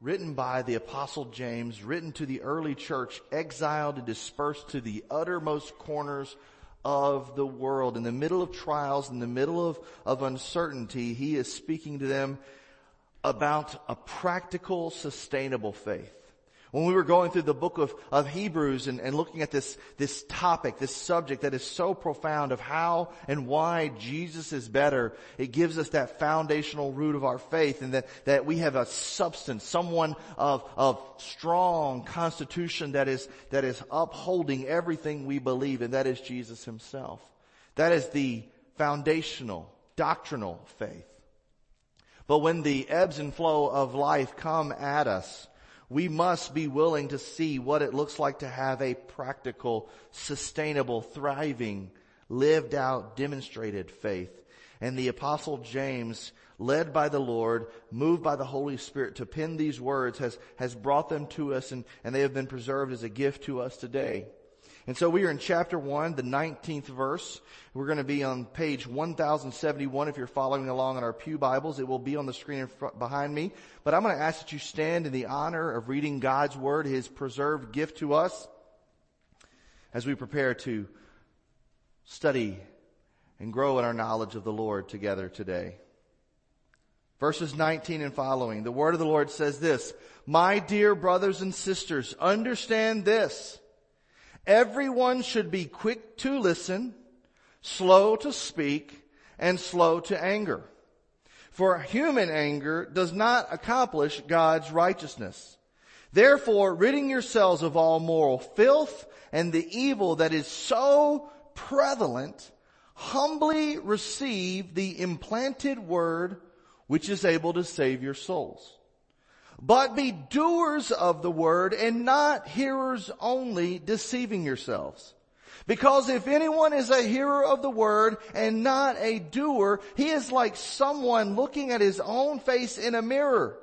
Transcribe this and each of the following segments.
written by the apostle James, written to the early church, exiled and dispersed to the uttermost corners of the world. In the middle of trials, in the middle of, of uncertainty, he is speaking to them about a practical, sustainable faith. When we were going through the book of, of Hebrews and, and looking at this, this topic, this subject that is so profound of how and why Jesus is better, it gives us that foundational root of our faith and that, that we have a substance, someone of, of strong constitution that is, that is upholding everything we believe and that is Jesus himself. That is the foundational, doctrinal faith. But when the ebbs and flow of life come at us, we must be willing to see what it looks like to have a practical, sustainable, thriving, lived out, demonstrated faith. And the apostle James, led by the Lord, moved by the Holy Spirit to pen these words has, has brought them to us and, and they have been preserved as a gift to us today. And so we are in chapter 1, the 19th verse. We're going to be on page 1071 if you're following along in our Pew Bibles. It will be on the screen front, behind me. But I'm going to ask that you stand in the honor of reading God's Word, His preserved gift to us, as we prepare to study and grow in our knowledge of the Lord together today. Verses 19 and following, the Word of the Lord says this, My dear brothers and sisters, understand this. Everyone should be quick to listen, slow to speak, and slow to anger. For human anger does not accomplish God's righteousness. Therefore, ridding yourselves of all moral filth and the evil that is so prevalent, humbly receive the implanted word which is able to save your souls but be doers of the word and not hearers only, deceiving yourselves. Because if anyone is a hearer of the word and not a doer, he is like someone looking at his own face in a mirror.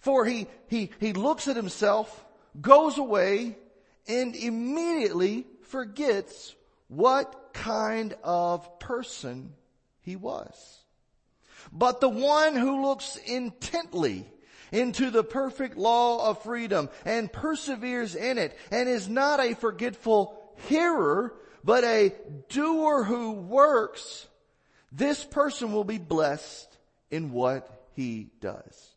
For he, he, he looks at himself, goes away, and immediately forgets what kind of person he was. But the one who looks intently into the perfect law of freedom and perseveres in it and is not a forgetful hearer, but a doer who works, this person will be blessed in what he does.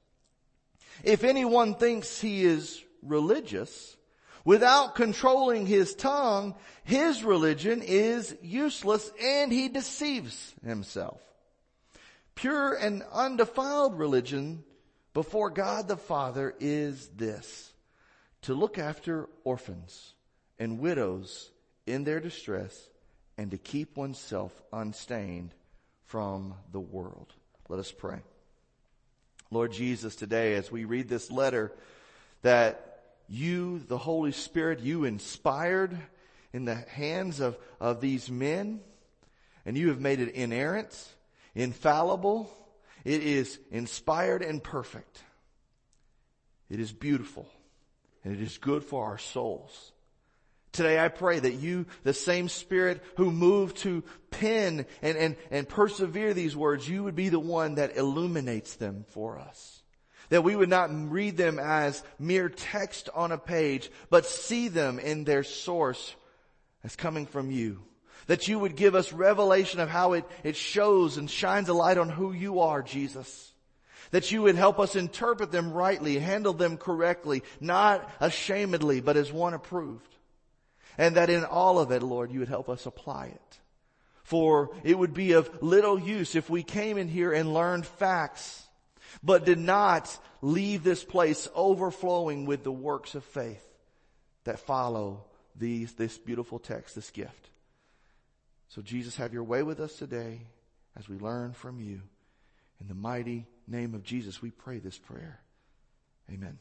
If anyone thinks he is religious, without controlling his tongue, his religion is useless and he deceives himself. Pure and undefiled religion before God the Father is this, to look after orphans and widows in their distress and to keep oneself unstained from the world. Let us pray. Lord Jesus, today as we read this letter that you, the Holy Spirit, you inspired in the hands of, of these men and you have made it inerrant, infallible, it is inspired and perfect. It is beautiful and it is good for our souls. Today I pray that you, the same spirit who moved to pen and, and, and persevere these words, you would be the one that illuminates them for us. That we would not read them as mere text on a page, but see them in their source as coming from you. That you would give us revelation of how it, it shows and shines a light on who you are, Jesus. That you would help us interpret them rightly, handle them correctly, not ashamedly, but as one approved. And that in all of it, Lord, you would help us apply it. For it would be of little use if we came in here and learned facts, but did not leave this place overflowing with the works of faith that follow these, this beautiful text, this gift. So Jesus, have your way with us today as we learn from you. In the mighty name of Jesus, we pray this prayer. Amen.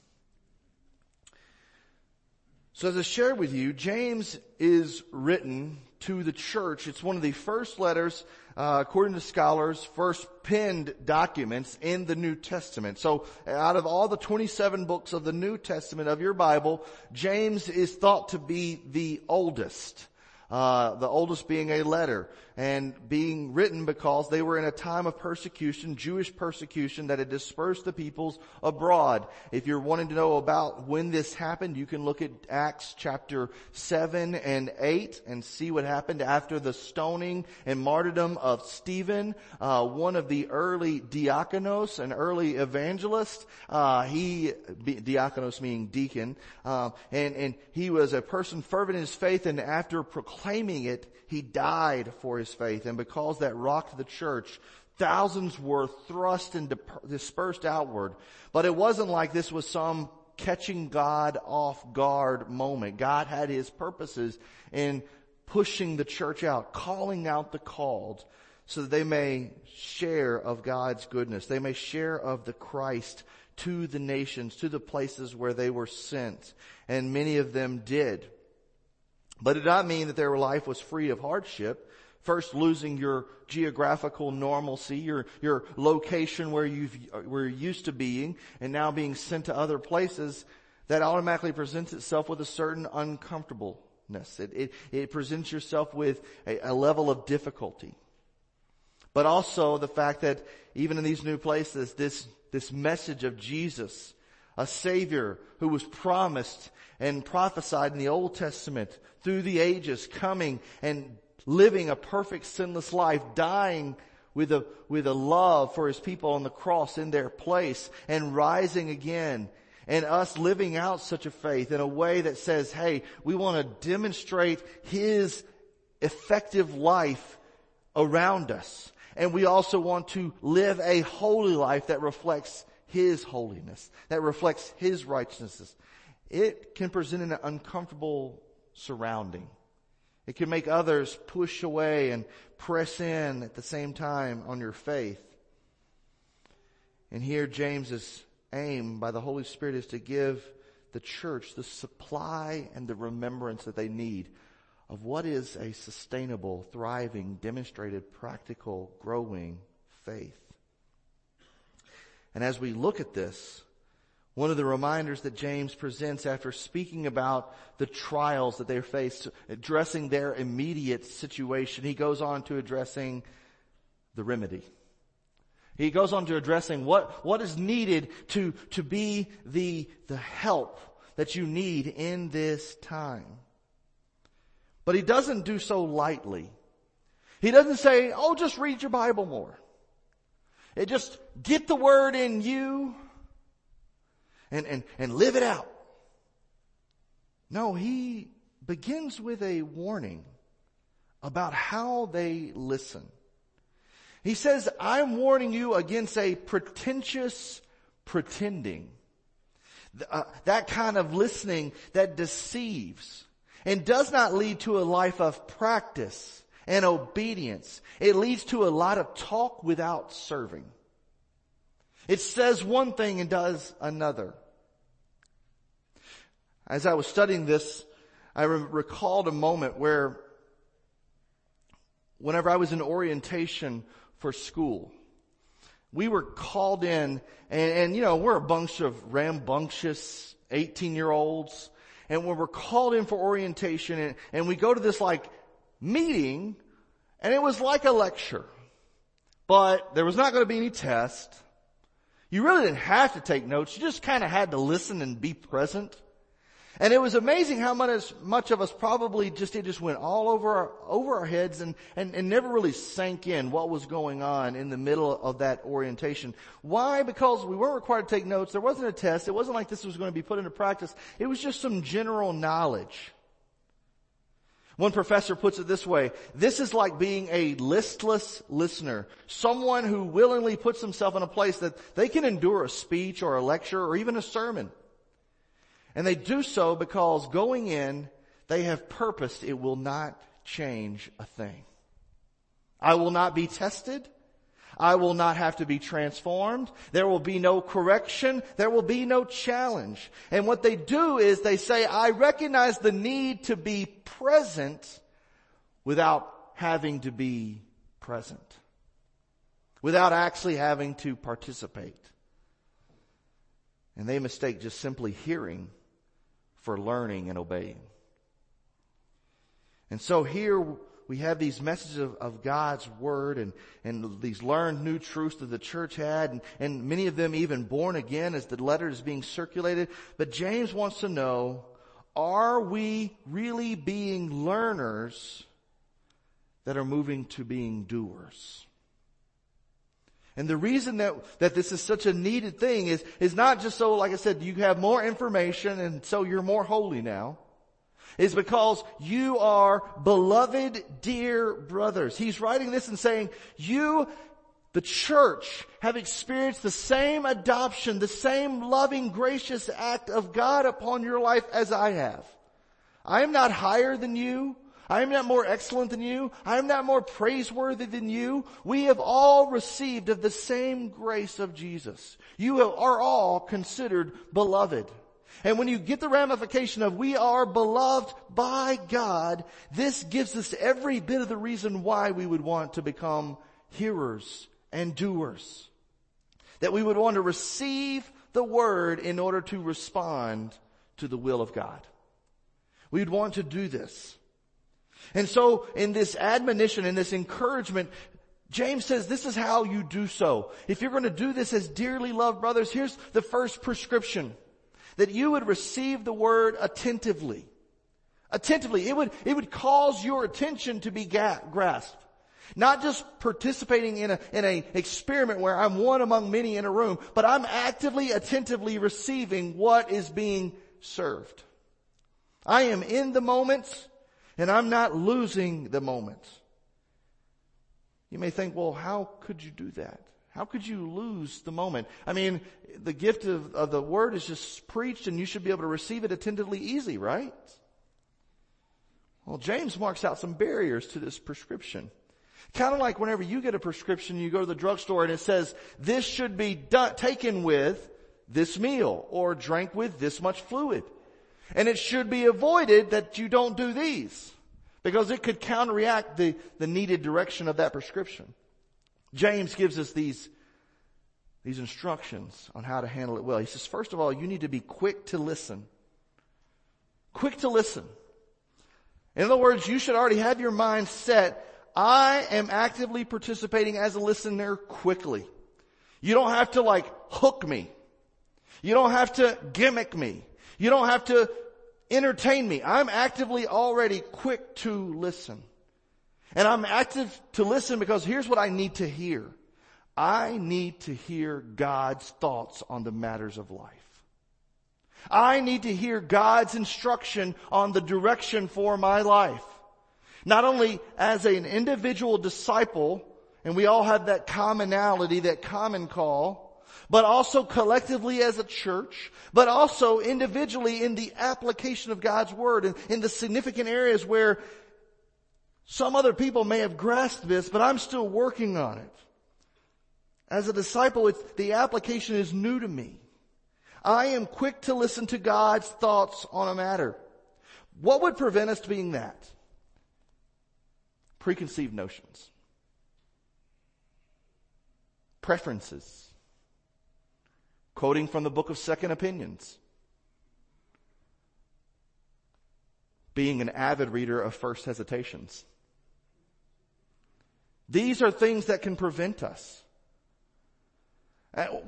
So as I shared with you, James is written to the church. It's one of the first letters, uh, according to scholars, first penned documents in the New Testament. So out of all the 27 books of the New Testament of your Bible, James is thought to be the oldest Uh, the oldest being a letter and being written because they were in a time of persecution, Jewish persecution that had dispersed the peoples abroad. If you're wanting to know about when this happened, you can look at Acts chapter 7 and 8 and see what happened after the stoning and martyrdom of Stephen, uh, one of the early diakonos, an early evangelist. Uh, he, diakonos meaning deacon, uh, and, and he was a person fervent in his faith and after proclaiming proclaiming it, he died for his faith. And because that rocked the church, thousands were thrust and dispersed outward. But it wasn't like this was some catching God off guard moment. God had his purposes in pushing the church out, calling out the called so that they may share of God's goodness. They may share of the Christ to the nations, to the places where they were sent. And many of them did. But it did not mean that their life was free of hardship. First losing your geographical normalcy, your, your location where you're used to being, and now being sent to other places, that automatically presents itself with a certain uncomfortableness. It, it, it presents yourself with a, a level of difficulty. But also the fact that even in these new places, this, this message of Jesus, a Savior who was promised and prophesied in the Old Testament through the ages, coming and living a perfect sinless life, dying with a, with a love for his people on the cross in their place and rising again and us living out such a faith in a way that says, hey, we want to demonstrate his effective life around us. And we also want to live a holy life that reflects his holiness, that reflects His righteousness. It can present an uncomfortable surrounding. It can make others push away and press in at the same time on your faith. And here James's aim by the Holy Spirit is to give the church the supply and the remembrance that they need of what is a sustainable, thriving, demonstrated, practical, growing faith. And as we look at this, one of the reminders that James presents after speaking about the trials that they faced, addressing their immediate situation, he goes on to addressing the remedy. He goes on to addressing what, what is needed to, to be the, the help that you need in this time. But he doesn't do so lightly. He doesn't say, oh, just read your Bible more. It just get the word in you and, and, and live it out. No, he begins with a warning about how they listen. He says, I'm warning you against a pretentious pretending. Uh, that kind of listening that deceives and does not lead to a life of practice and obedience. It leads to a lot of talk without serving. It says one thing and does another. As I was studying this, I re- recalled a moment where whenever I was in orientation for school, we were called in and, and, you know, we're a bunch of rambunctious 18 year olds and when we're called in for orientation and, and we go to this like meeting and it was like a lecture, but there was not going to be any test. You really didn't have to take notes. You just kind of had to listen and be present. And it was amazing how much, much of us probably just, it just went all over our, over our heads and, and, and never really sank in what was going on in the middle of that orientation. Why? Because we weren't required to take notes. There wasn't a test. It wasn't like this was going to be put into practice. It was just some general knowledge. One professor puts it this way, this is like being a listless listener, someone who willingly puts himself in a place that they can endure a speech or a lecture or even a sermon. And they do so because going in, they have purposed it will not change a thing. I will not be tested. I will not have to be transformed. There will be no correction. There will be no challenge. And what they do is they say, I recognize the need to be present without having to be present. Without actually having to participate. And they mistake just simply hearing for learning and obeying. And so here we have these messages of, of, God's word and, and these learned new truths that the church had and, and many of them even born again as the letter is being circulated. But James wants to know, are we really being learners that are moving to being doers? And the reason that, that this is such a needed thing is, is not just so, like I said, you have more information and so you're more holy now is because you are beloved dear brothers. He's writing this and saying, you, the church, have experienced the same adoption, the same loving, gracious act of God upon your life as I have. I am not higher than you. I am not more excellent than you. I am not more praiseworthy than you. We have all received of the same grace of Jesus. You are all considered beloved. And when you get the ramification of we are beloved by God, this gives us every bit of the reason why we would want to become hearers and doers. That we would want to receive the word in order to respond to the will of God. We'd want to do this. And so in this admonition, in this encouragement, James says this is how you do so. If you're going to do this as dearly loved brothers, here's the first prescription that you would receive the word attentively. Attentively. It would, it would cause your attention to be ga- grasped. Not just participating in a, in a experiment where I'm one among many in a room, but I'm actively, attentively receiving what is being served. I am in the moment and I'm not losing the moment. You may think, well, how could you do that? How could you lose the moment? I mean, the gift of, of, the word is just preached and you should be able to receive it attentively easy, right? Well, James marks out some barriers to this prescription. Kind of like whenever you get a prescription, you go to the drugstore and it says, this should be done, taken with this meal or drank with this much fluid. And it should be avoided that you don't do these because it could counteract the, the needed direction of that prescription. James gives us these, these instructions on how to handle it well. He says, first of all, you need to be quick to listen. Quick to listen. In other words, you should already have your mind set. I am actively participating as a listener quickly. You don't have to like hook me. You don't have to gimmick me. You don't have to entertain me. I'm actively already quick to listen. And I'm active to listen because here's what I need to hear. I need to hear God's thoughts on the matters of life. I need to hear God's instruction on the direction for my life. Not only as an individual disciple, and we all have that commonality, that common call, but also collectively as a church, but also individually in the application of God's Word and in the significant areas where some other people may have grasped this, but I'm still working on it. As a disciple, the application is new to me. I am quick to listen to God's thoughts on a matter. What would prevent us being that? Preconceived notions. Preferences. Quoting from the book of Second Opinions. Being an avid reader of First Hesitations. These are things that can prevent us.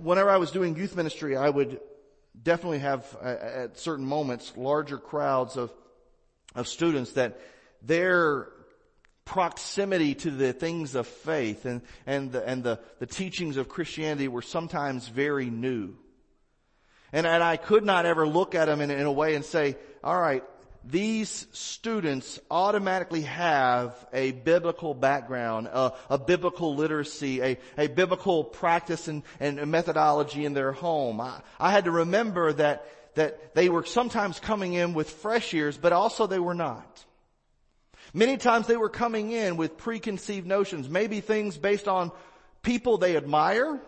Whenever I was doing youth ministry, I would definitely have at certain moments larger crowds of of students that their proximity to the things of faith and and the and the, the teachings of Christianity were sometimes very new. And, and I could not ever look at them in, in a way and say, all right, these students automatically have a biblical background, a, a biblical literacy, a, a biblical practice and, and methodology in their home. I, I had to remember that, that they were sometimes coming in with fresh ears, but also they were not. Many times they were coming in with preconceived notions, maybe things based on people they admire,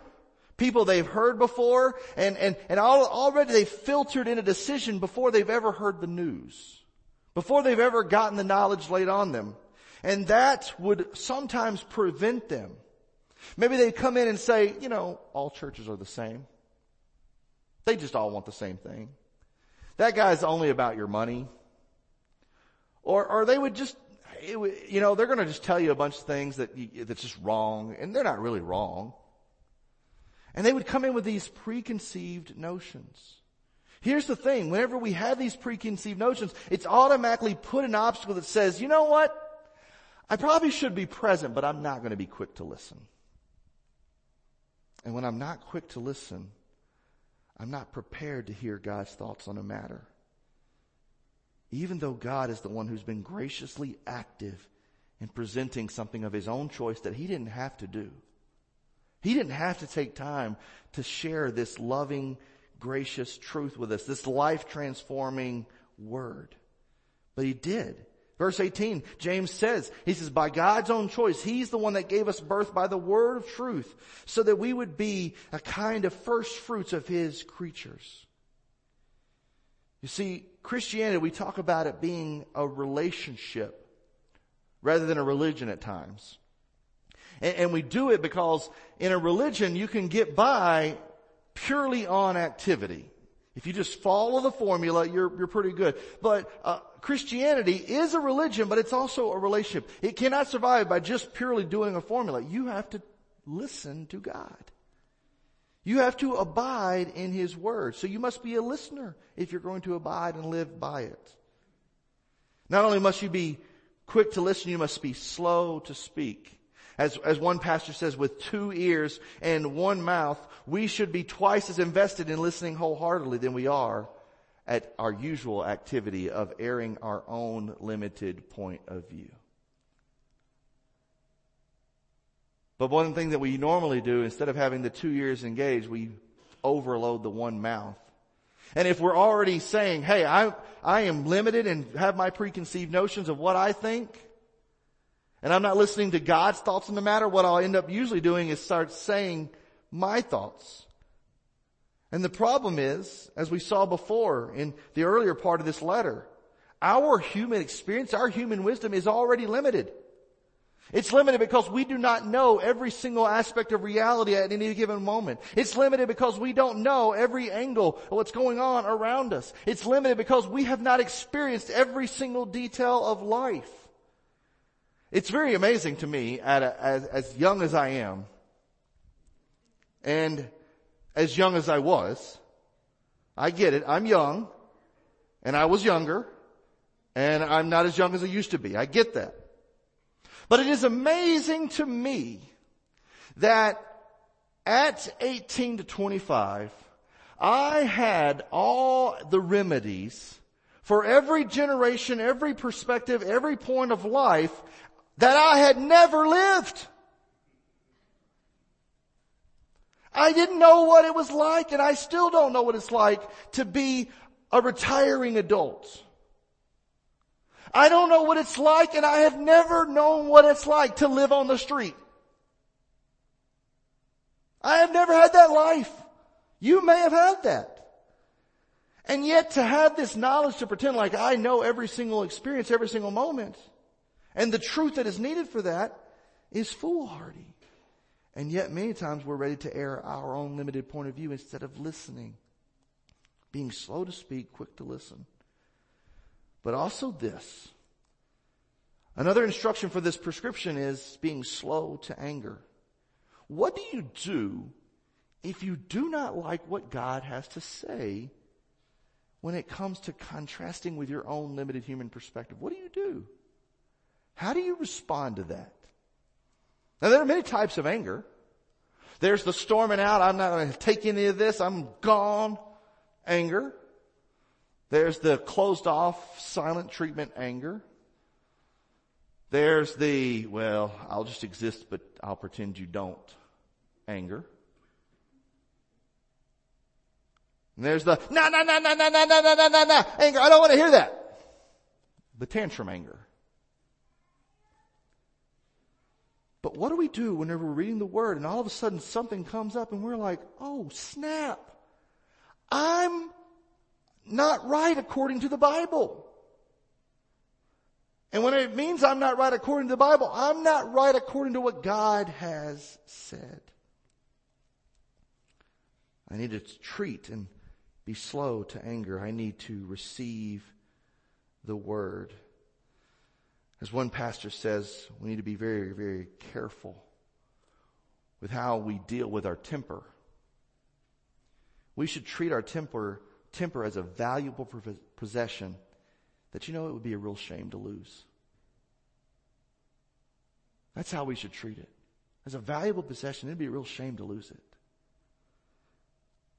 people they've heard before, and, and, and already they've filtered in a decision before they've ever heard the news before they've ever gotten the knowledge laid on them. And that would sometimes prevent them. Maybe they come in and say, you know, all churches are the same. They just all want the same thing. That guy's only about your money. Or, or they would just, you know, they're going to just tell you a bunch of things that you, that's just wrong, and they're not really wrong. And they would come in with these preconceived notions. Here's the thing, whenever we have these preconceived notions, it's automatically put an obstacle that says, you know what? I probably should be present, but I'm not going to be quick to listen. And when I'm not quick to listen, I'm not prepared to hear God's thoughts on a matter. Even though God is the one who's been graciously active in presenting something of his own choice that he didn't have to do. He didn't have to take time to share this loving, gracious truth with us, this life transforming word. But he did. Verse 18, James says, he says, by God's own choice, he's the one that gave us birth by the word of truth so that we would be a kind of first fruits of his creatures. You see, Christianity, we talk about it being a relationship rather than a religion at times. And, and we do it because in a religion you can get by purely on activity. If you just follow the formula, you're, you're pretty good. But uh, Christianity is a religion, but it's also a relationship. It cannot survive by just purely doing a formula. You have to listen to God. You have to abide in His Word. So you must be a listener if you're going to abide and live by it. Not only must you be quick to listen, you must be slow to speak. As, as one pastor says, with two ears and one mouth, we should be twice as invested in listening wholeheartedly than we are at our usual activity of airing our own limited point of view. But one thing that we normally do, instead of having the two ears engaged, we overload the one mouth. And if we're already saying, hey, I, I am limited and have my preconceived notions of what I think, and I'm not listening to God's thoughts on the matter, what I'll end up usually doing is start saying my thoughts. And the problem is, as we saw before in the earlier part of this letter, our human experience, our human wisdom is already limited. It's limited because we do not know every single aspect of reality at any given moment. It's limited because we don't know every angle of what's going on around us. It's limited because we have not experienced every single detail of life. It's very amazing to me at a, as, as young as I am and as young as I was. I get it. I'm young and I was younger and I'm not as young as I used to be. I get that. But it is amazing to me that at 18 to 25, I had all the remedies for every generation, every perspective, every point of life that I had never lived. I didn't know what it was like and I still don't know what it's like to be a retiring adult. I don't know what it's like and I have never known what it's like to live on the street. I have never had that life. You may have had that. And yet to have this knowledge to pretend like I know every single experience, every single moment, and the truth that is needed for that is foolhardy. And yet many times we're ready to air our own limited point of view instead of listening. Being slow to speak, quick to listen. But also this. Another instruction for this prescription is being slow to anger. What do you do if you do not like what God has to say when it comes to contrasting with your own limited human perspective? What do you do? How do you respond to that? Now there are many types of anger. There's the storming out, I'm not going to take any of this, I'm gone anger. There's the closed off, silent treatment anger. There's the, well, I'll just exist, but I'll pretend you don't anger. And there's the, no, no, no, no, no, no, no, no, no, no, anger. I don't want to hear that. The tantrum anger. But what do we do whenever we're reading the word and all of a sudden something comes up and we're like, oh snap. I'm not right according to the Bible. And when it means I'm not right according to the Bible, I'm not right according to what God has said. I need to treat and be slow to anger. I need to receive the word. As one pastor says, we need to be very, very careful with how we deal with our temper. We should treat our temper, temper as a valuable possession that you know it would be a real shame to lose. That's how we should treat it. As a valuable possession, it'd be a real shame to lose it.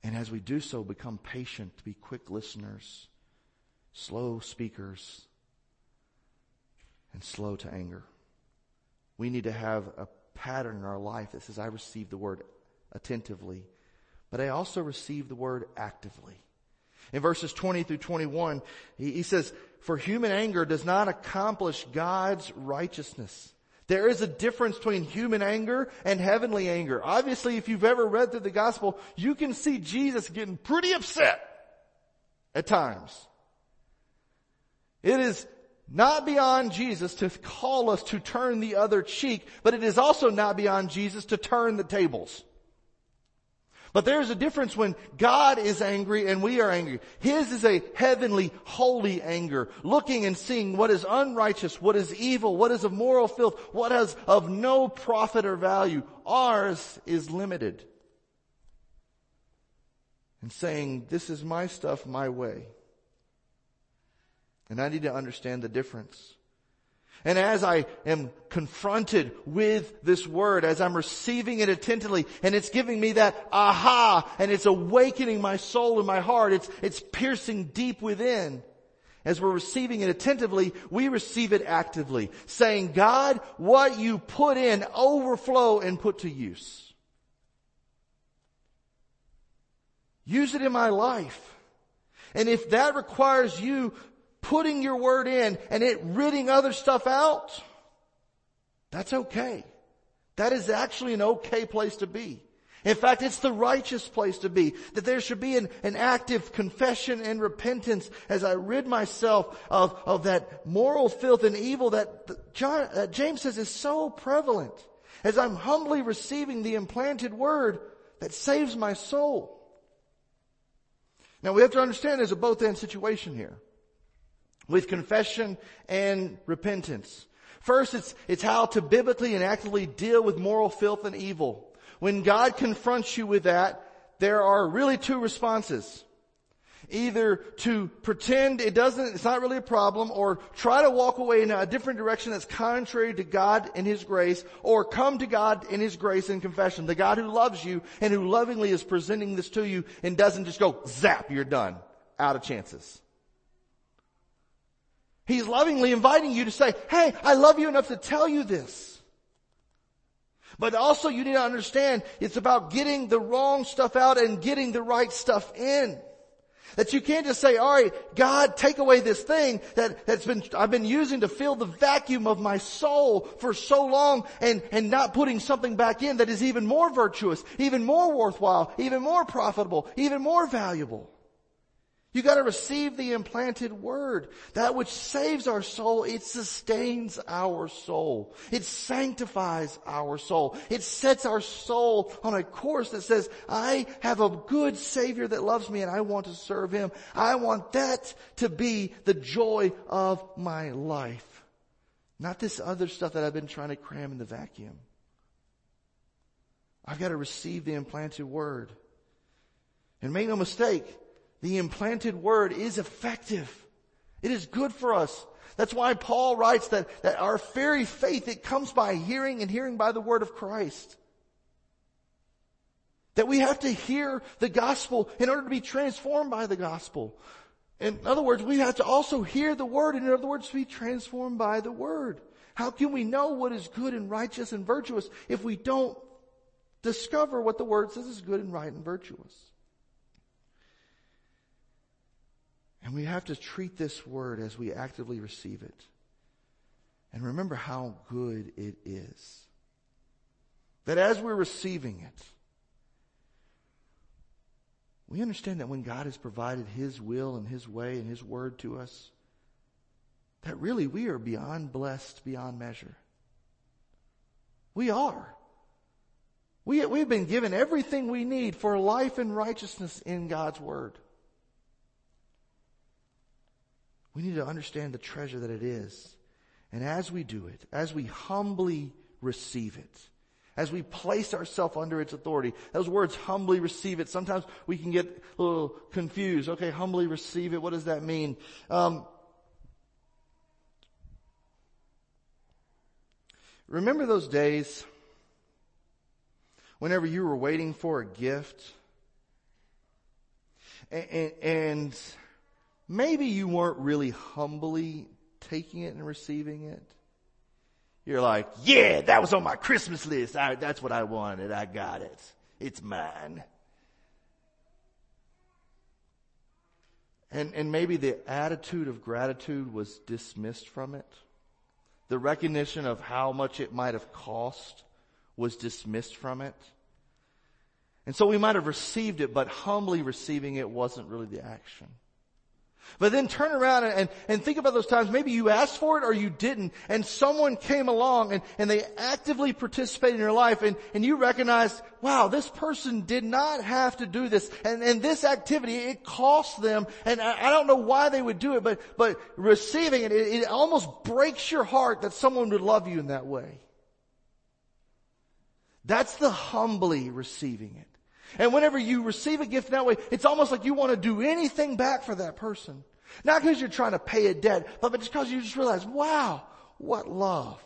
And as we do so, become patient, to be quick listeners, slow speakers, and slow to anger. We need to have a pattern in our life that says, I receive the word attentively, but I also receive the word actively. In verses 20 through 21, he, he says, for human anger does not accomplish God's righteousness. There is a difference between human anger and heavenly anger. Obviously, if you've ever read through the gospel, you can see Jesus getting pretty upset at times. It is not beyond Jesus to call us to turn the other cheek, but it is also not beyond Jesus to turn the tables. But there's a difference when God is angry and we are angry. His is a heavenly, holy anger, looking and seeing what is unrighteous, what is evil, what is of moral filth, what is of no profit or value. Ours is limited. And saying, this is my stuff my way. And I need to understand the difference. And as I am confronted with this word, as I'm receiving it attentively, and it's giving me that aha, and it's awakening my soul and my heart, it's, it's piercing deep within. As we're receiving it attentively, we receive it actively, saying, God, what you put in, overflow and put to use. Use it in my life. And if that requires you putting your word in and it ridding other stuff out, that's okay. That is actually an okay place to be. In fact, it's the righteous place to be. That there should be an, an active confession and repentance as I rid myself of, of that moral filth and evil that John, uh, James says is so prevalent. As I'm humbly receiving the implanted word that saves my soul. Now we have to understand there's a both end situation here with confession and repentance. First, it's, it's how to biblically and actively deal with moral filth and evil. When God confronts you with that, there are really two responses. Either to pretend it doesn't, it's not really a problem, or try to walk away in a different direction that's contrary to God and His grace, or come to God in His grace in confession. The God who loves you and who lovingly is presenting this to you and doesn't just go, zap, you're done. Out of chances. He's lovingly inviting you to say, hey, I love you enough to tell you this. But also you need to understand it's about getting the wrong stuff out and getting the right stuff in. That you can't just say, all right, God, take away this thing that, that's been, I've been using to fill the vacuum of my soul for so long and, and not putting something back in that is even more virtuous, even more worthwhile, even more profitable, even more valuable. You gotta receive the implanted word. That which saves our soul, it sustains our soul. It sanctifies our soul. It sets our soul on a course that says, I have a good savior that loves me and I want to serve him. I want that to be the joy of my life. Not this other stuff that I've been trying to cram in the vacuum. I've got to receive the implanted word. And make no mistake, the implanted word is effective. It is good for us. That's why Paul writes that, that our very faith, it comes by hearing and hearing by the word of Christ. That we have to hear the gospel in order to be transformed by the gospel. In other words, we have to also hear the word and in other words, be transformed by the word. How can we know what is good and righteous and virtuous if we don't discover what the word says is good and right and virtuous? And we have to treat this word as we actively receive it. And remember how good it is. That as we're receiving it, we understand that when God has provided His will and His way and His word to us, that really we are beyond blessed, beyond measure. We are. We, we've been given everything we need for life and righteousness in God's Word. We need to understand the treasure that it is And as we do it, as we humbly receive it, as we place ourselves under its authority, those words humbly receive it, sometimes we can get a little confused. Okay, humbly receive it, what does that mean? Um, remember those days whenever you were waiting for a gift and, and, and maybe you weren't really humbly taking it and receiving it. You're like, yeah, that was on my Christmas list. I, that's what I wanted. I got it. It's mine. And, and maybe the attitude of gratitude was dismissed from it. The recognition of how much it might have cost was dismissed from it. And so we might have received it, but humbly receiving it wasn't really the action. But then turn around and, and, and, think about those times. Maybe you asked for it or you didn't. And someone came along and, and they actively participated in your life and, and you recognized, wow, this person did not have to do this. And, and this activity, it cost them. And I, I don't know why they would do it, but, but receiving it, it, it almost breaks your heart that someone would love you in that way. That's the humbly receiving it. And whenever you receive a gift that way, it's almost like you want to do anything back for that person. Not because you're trying to pay a debt, but just because you just realize, wow, what love.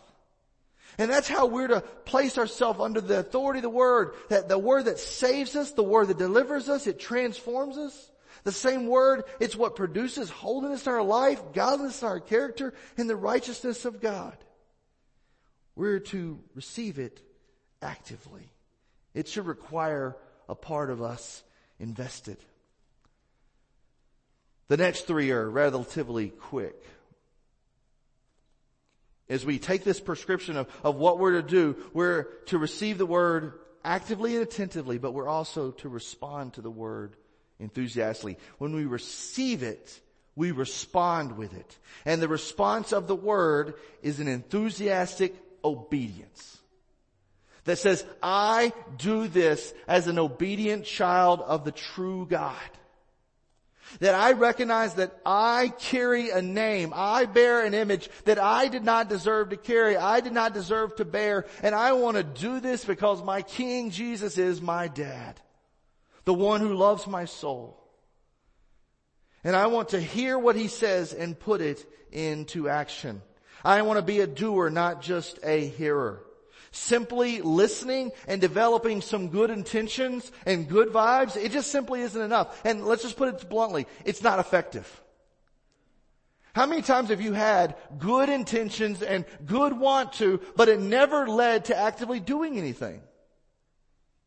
And that's how we're to place ourselves under the authority of the Word. That the Word that saves us, the Word that delivers us, it transforms us. The same Word, it's what produces holiness in our life, godliness in our character, and the righteousness of God. We're to receive it actively. It should require a part of us invested. The next three are relatively quick. As we take this prescription of, of what we're to do, we're to receive the word actively and attentively, but we're also to respond to the word enthusiastically. When we receive it, we respond with it. And the response of the word is an enthusiastic obedience that says, I do this as an obedient child of the true God. That I recognize that I carry a name, I bear an image that I did not deserve to carry, I did not deserve to bear, and I want to do this because my King Jesus is my dad. The one who loves my soul. And I want to hear what he says and put it into action. I want to be a doer, not just a hearer. Simply listening and developing some good intentions and good vibes, it just simply isn't enough. And let's just put it bluntly, it's not effective. How many times have you had good intentions and good want to, but it never led to actively doing anything?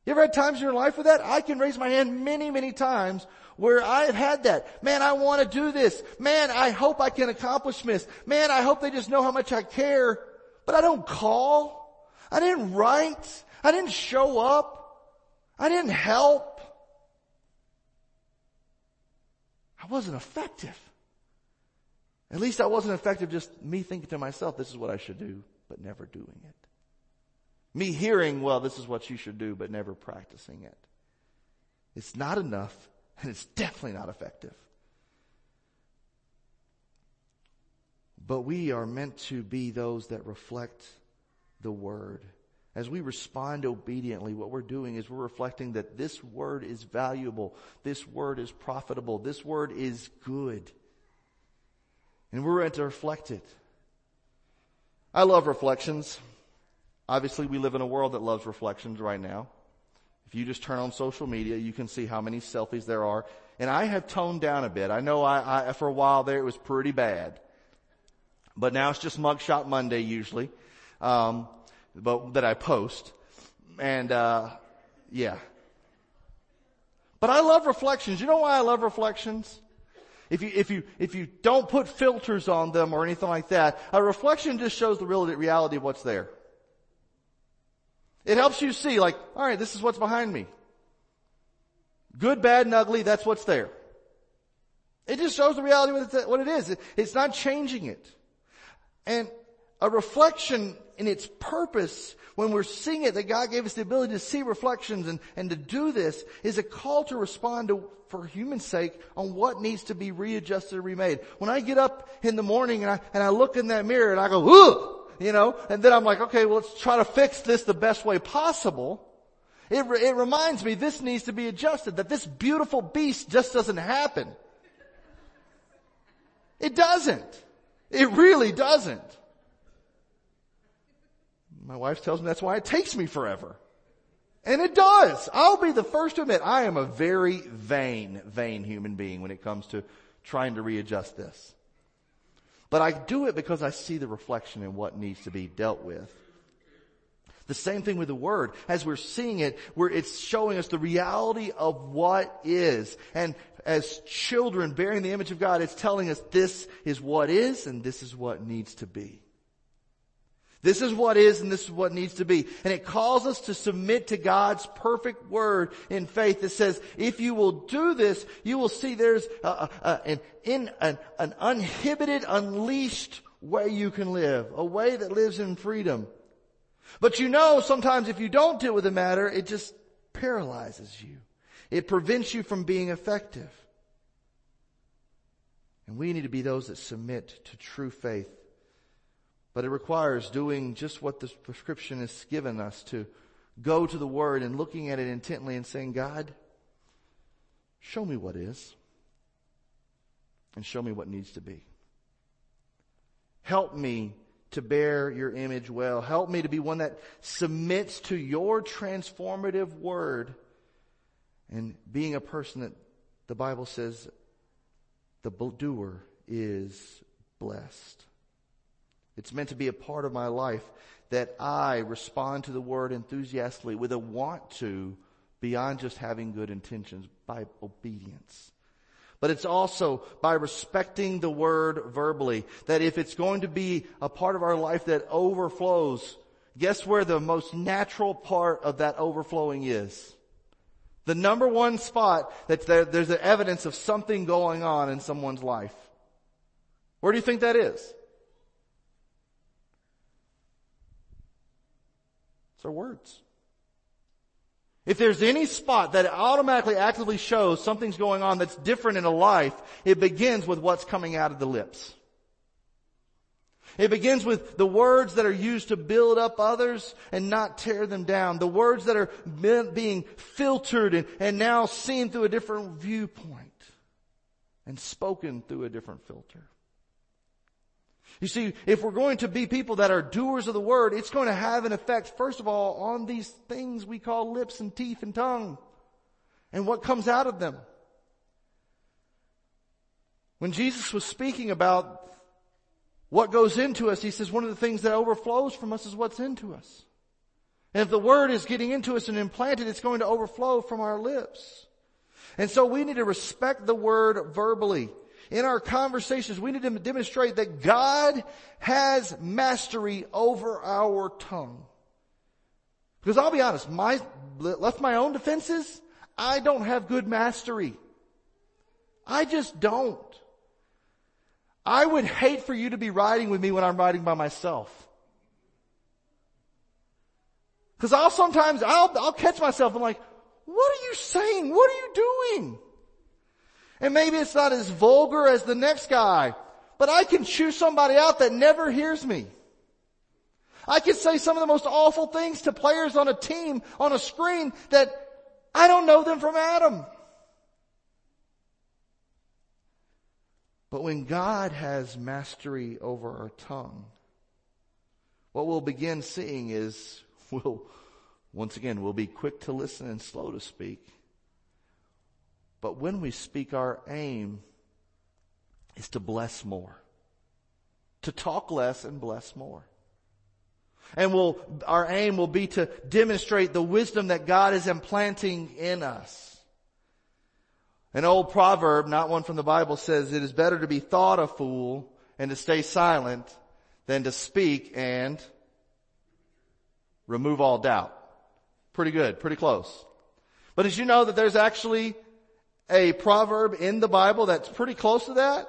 You ever had times in your life with that? I can raise my hand many, many times where I have had that. Man, I want to do this. Man, I hope I can accomplish this. Man, I hope they just know how much I care, but I don't call. I didn't write. I didn't show up. I didn't help. I wasn't effective. At least I wasn't effective just me thinking to myself, this is what I should do, but never doing it. Me hearing, well, this is what you should do, but never practicing it. It's not enough, and it's definitely not effective. But we are meant to be those that reflect the word. As we respond obediently, what we're doing is we're reflecting that this word is valuable. This word is profitable. This word is good. And we're to reflect it. I love reflections. Obviously, we live in a world that loves reflections right now. If you just turn on social media, you can see how many selfies there are. And I have toned down a bit. I know I, I for a while there it was pretty bad. But now it's just Mugshot Monday usually um, but that I post, and uh, yeah. But I love reflections. You know why I love reflections? If you, if you, if you don't put filters on them or anything like that, a reflection just shows the real reality of what's there. It helps you see like, alright, this is what's behind me. Good, bad, and ugly, that's what's there. It just shows the reality of what it is. It's not changing it. And a reflection in its purpose when we're seeing it, that God gave us the ability to see reflections and, and to do this is a call to respond to, for human sake, on what needs to be readjusted or remade. When I get up in the morning and I, and I look in that mirror and I go, ugh, you know, and then I'm like, okay, well, let's try to fix this the best way possible. It, it reminds me this needs to be adjusted, that this beautiful beast just doesn't happen. It doesn't. It really doesn't. My wife tells me that's why it takes me forever. And it does. I'll be the first to admit I am a very vain, vain human being when it comes to trying to readjust this. But I do it because I see the reflection in what needs to be dealt with. The same thing with the word. As we're seeing it, where it's showing us the reality of what is. And as children bearing the image of God, it's telling us this is what is and this is what needs to be. This is what is and this is what needs to be. And it calls us to submit to God's perfect word in faith that says, if you will do this, you will see there's a, a, an, in, an, an uninhibited, unleashed way you can live. A way that lives in freedom. But you know, sometimes if you don't deal with the matter, it just paralyzes you. It prevents you from being effective. And we need to be those that submit to true faith but it requires doing just what the prescription has given us to go to the Word and looking at it intently and saying, God, show me what is and show me what needs to be. Help me to bear your image well. Help me to be one that submits to your transformative word and being a person that the Bible says the doer is blessed. It's meant to be a part of my life that I respond to the word enthusiastically with a want to beyond just having good intentions by obedience. But it's also by respecting the word verbally that if it's going to be a part of our life that overflows, guess where the most natural part of that overflowing is? The number one spot that there, there's the evidence of something going on in someone's life. Where do you think that is? It's our words. If there's any spot that automatically actively shows something's going on that's different in a life, it begins with what's coming out of the lips. It begins with the words that are used to build up others and not tear them down. The words that are being filtered and, and now seen through a different viewpoint and spoken through a different filter. You see, if we're going to be people that are doers of the word, it's going to have an effect, first of all, on these things we call lips and teeth and tongue and what comes out of them. When Jesus was speaking about what goes into us, he says one of the things that overflows from us is what's into us. And if the word is getting into us and implanted, it's going to overflow from our lips. And so we need to respect the word verbally in our conversations, we need to demonstrate that God has mastery over our tongue. Because I'll be honest, my, left my own defenses, I don't have good mastery. I just don't. I would hate for you to be riding with me when I'm riding by myself. Cause I'll sometimes, I'll, I'll catch myself and like, what are you saying? What are you doing? And maybe it's not as vulgar as the next guy, but I can choose somebody out that never hears me. I can say some of the most awful things to players on a team on a screen that I don't know them from Adam. But when God has mastery over our tongue, what we'll begin seeing is we'll, once again, we'll be quick to listen and slow to speak. But when we speak, our aim is to bless more. To talk less and bless more. And we'll, our aim will be to demonstrate the wisdom that God is implanting in us. An old proverb, not one from the Bible, says it is better to be thought a fool and to stay silent than to speak and remove all doubt. Pretty good, pretty close. But did you know that there's actually a proverb in the Bible that's pretty close to that?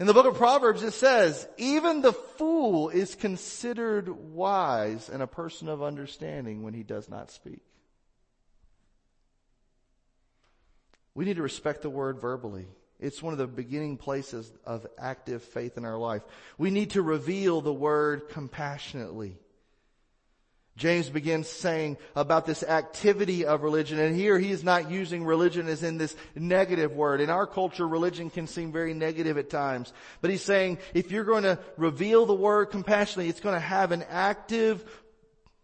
In the book of Proverbs it says, even the fool is considered wise and a person of understanding when he does not speak. We need to respect the word verbally. It's one of the beginning places of active faith in our life. We need to reveal the word compassionately. James begins saying about this activity of religion, and here he is not using religion as in this negative word. In our culture, religion can seem very negative at times. But he's saying, if you're going to reveal the word compassionately, it's going to have an active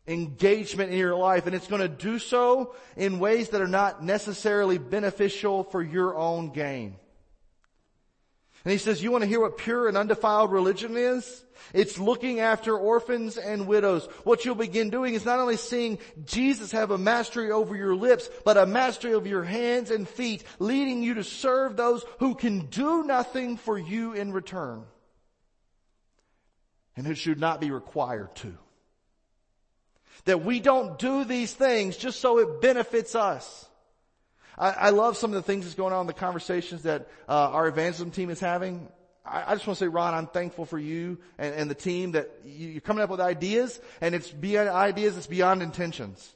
engagement in your life, and it's going to do so in ways that are not necessarily beneficial for your own gain. And he says, you want to hear what pure and undefiled religion is? It's looking after orphans and widows. What you'll begin doing is not only seeing Jesus have a mastery over your lips, but a mastery of your hands and feet, leading you to serve those who can do nothing for you in return. And who should not be required to. That we don't do these things just so it benefits us. I, I love some of the things that's going on in the conversations that uh, our evangelism team is having. I, I just want to say, Ron, I'm thankful for you and, and the team that you, you're coming up with ideas, and it's beyond ideas, it's beyond intentions.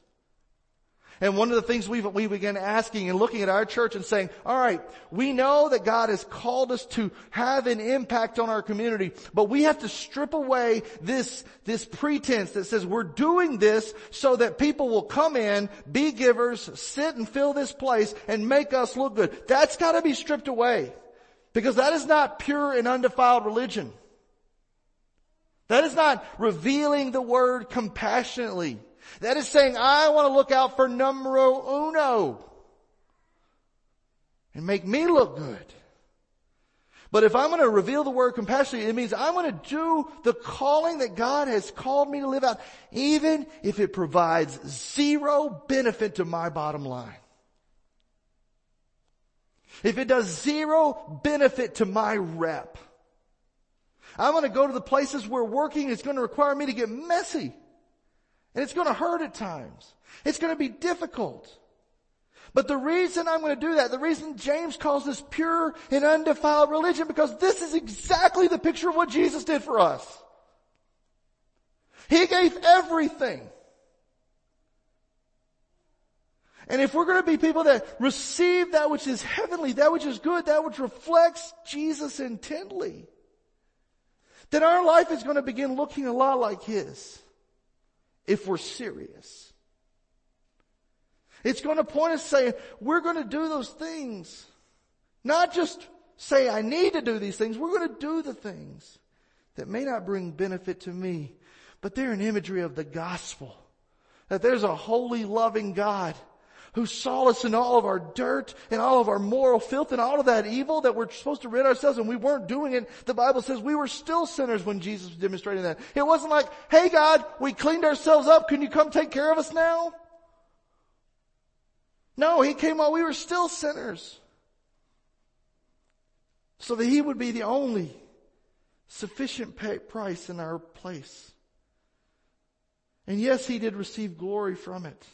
And one of the things we've, we began asking and looking at our church and saying, all right, we know that God has called us to have an impact on our community, but we have to strip away this, this pretense that says we're doing this so that people will come in, be givers, sit and fill this place and make us look good. That's gotta be stripped away. Because that is not pure and undefiled religion. That is not revealing the word compassionately. That is saying, I want to look out for numero uno and make me look good. But if I'm going to reveal the word compassion, it means I'm going to do the calling that God has called me to live out, even if it provides zero benefit to my bottom line. If it does zero benefit to my rep. I'm going to go to the places where working is going to require me to get messy. And it's going to hurt at times. It's going to be difficult. But the reason I'm going to do that, the reason James calls this pure and undefiled religion, because this is exactly the picture of what Jesus did for us. He gave everything. And if we're going to be people that receive that which is heavenly, that which is good, that which reflects Jesus intently, then our life is going to begin looking a lot like His if we're serious. It's going to point us saying, we're going to do those things. Not just say, I need to do these things. We're going to do the things that may not bring benefit to me, but they're an imagery of the gospel. That there's a holy, loving God who saw us in all of our dirt and all of our moral filth and all of that evil that we're supposed to rid ourselves and we weren't doing it. The Bible says we were still sinners when Jesus was demonstrating that. It wasn't like, hey God, we cleaned ourselves up. Can you come take care of us now? No, He came while we were still sinners. So that He would be the only sufficient price in our place. And yes, He did receive glory from it.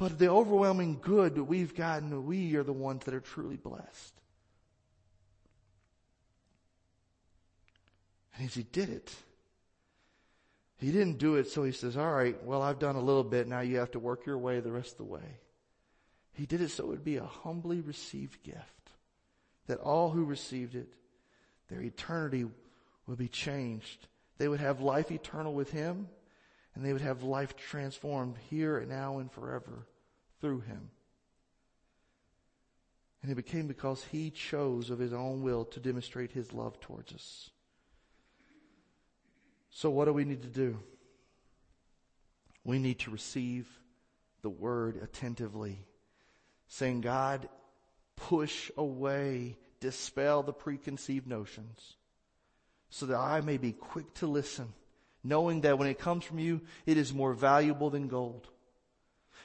But the overwhelming good that we've gotten, we are the ones that are truly blessed. And as he did it, he didn't do it so he says, all right, well, I've done a little bit. Now you have to work your way the rest of the way. He did it so it would be a humbly received gift. That all who received it, their eternity would be changed. They would have life eternal with him and they would have life transformed here and now and forever through him. And it became because he chose of his own will to demonstrate his love towards us. So what do we need to do? We need to receive the word attentively, saying, God, push away, dispel the preconceived notions so that I may be quick to listen, knowing that when it comes from you, it is more valuable than gold.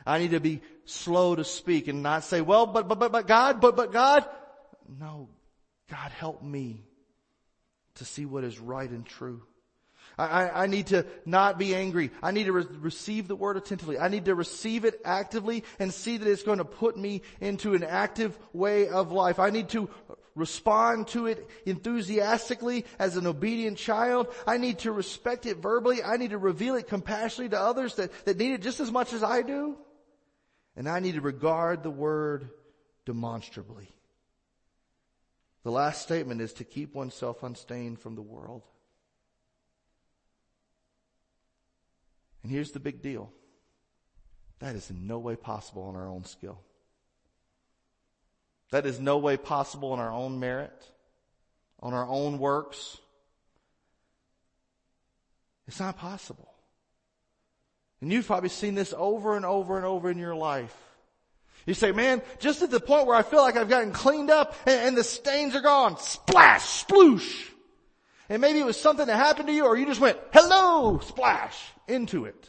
I need to be slow to speak and not say, well, but, but, but, but God, but, but God. No, God help me to see what is right and true. I, I, need to not be angry. I need to re- receive the word attentively. I need to receive it actively and see that it's going to put me into an active way of life. I need to respond to it enthusiastically as an obedient child. I need to respect it verbally. I need to reveal it compassionately to others that, that need it just as much as I do. And I need to regard the word demonstrably. The last statement is to keep oneself unstained from the world. And here's the big deal. That is in no way possible on our own skill. That is no way possible on our own merit, on our own works. It's not possible. And you've probably seen this over and over and over in your life. You say, man, just at the point where I feel like I've gotten cleaned up and, and the stains are gone, splash, sploosh. And maybe it was something that happened to you or you just went, hello, splash, into it.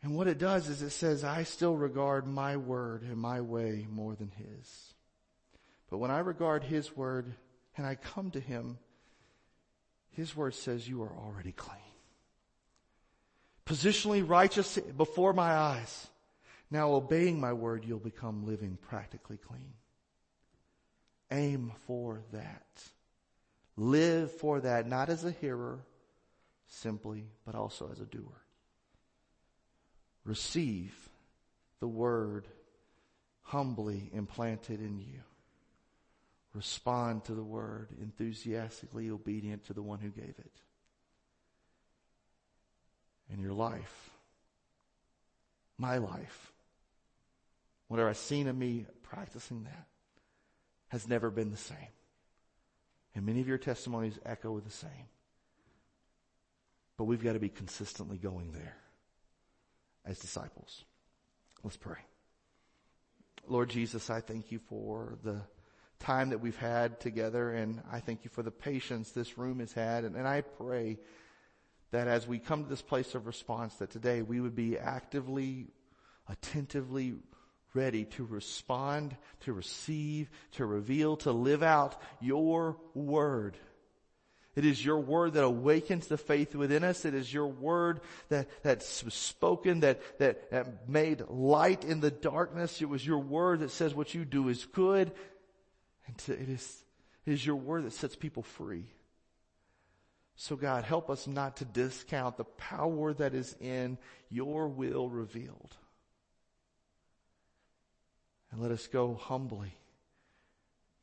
And what it does is it says, I still regard my word and my way more than his. But when I regard his word and I come to him, his word says you are already clean. Positionally righteous before my eyes. Now obeying my word, you'll become living practically clean. Aim for that. Live for that, not as a hearer simply, but also as a doer receive the word humbly implanted in you. Respond to the word, enthusiastically obedient to the one who gave it. In your life, my life, whatever I've seen of me practicing that, has never been the same. And many of your testimonies echo the same. But we've got to be consistently going there as disciples. Let's pray. Lord Jesus, I thank you for the time that we've had together and I thank you for the patience this room has had and, and I pray that as we come to this place of response that today we would be actively, attentively ready to respond, to receive, to reveal, to live out your word. It is your word that awakens the faith within us. It is your word that, that's spoken, that, that, that made light in the darkness. It was your word that says what you do is good. And to, it, is, it is your word that sets people free. So God, help us not to discount the power that is in your will revealed. And let us go humbly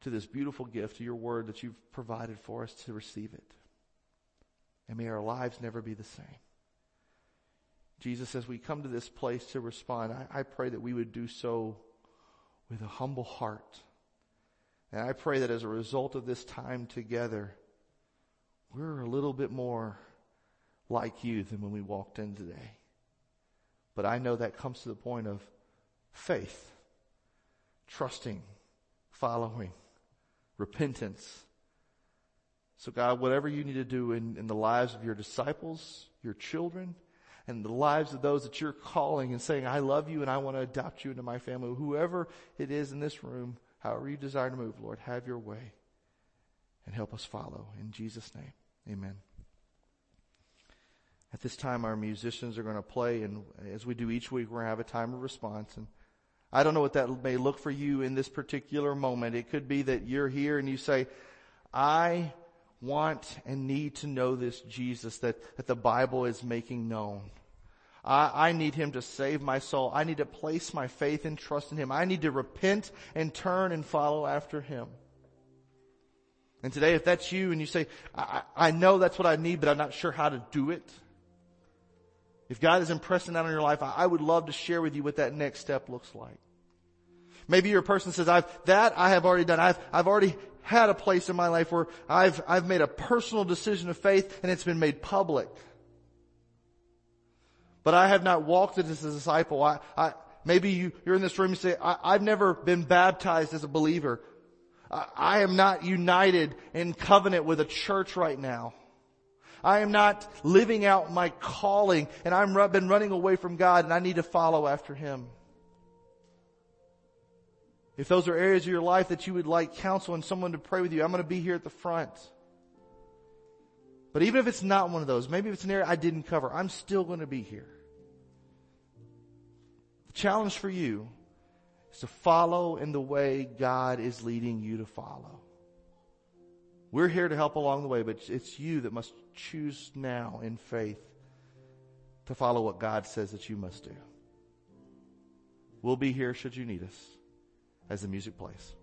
to this beautiful gift, to your word that you've provided for us to receive it. And may our lives never be the same. Jesus, as we come to this place to respond, I, I pray that we would do so with a humble heart. And I pray that as a result of this time together, we're a little bit more like you than when we walked in today. But I know that comes to the point of faith, trusting, following, repentance. So God, whatever you need to do in, in the lives of your disciples, your children, and the lives of those that you're calling and saying, I love you and I want to adopt you into my family, whoever it is in this room, however you desire to move, Lord, have your way and help us follow. In Jesus' name, amen. At this time, our musicians are going to play, and as we do each week, we're going to have a time of response. And I don't know what that may look for you in this particular moment. It could be that you're here and you say, I want and need to know this Jesus that, that the Bible is making known. I, I need Him to save my soul. I need to place my faith and trust in Him. I need to repent and turn and follow after Him. And today, if that's you and you say, I, I know that's what I need, but I'm not sure how to do it. If God is impressing that on your life, I would love to share with you what that next step looks like. Maybe you're person says, I've, that I have already done. I've, I've already had a place in my life where I've, I've made a personal decision of faith and it's been made public. But I have not walked as a disciple. I, I, maybe you, you're in this room and say, I, have never been baptized as a believer. I, I am not united in covenant with a church right now. I am not living out my calling and I've been running away from God and I need to follow after Him. If those are areas of your life that you would like counsel and someone to pray with you, I'm going to be here at the front. But even if it's not one of those, maybe if it's an area I didn't cover, I'm still going to be here. The challenge for you is to follow in the way God is leading you to follow. We're here to help along the way, but it's you that must choose now in faith to follow what God says that you must do. We'll be here should you need us as the music plays.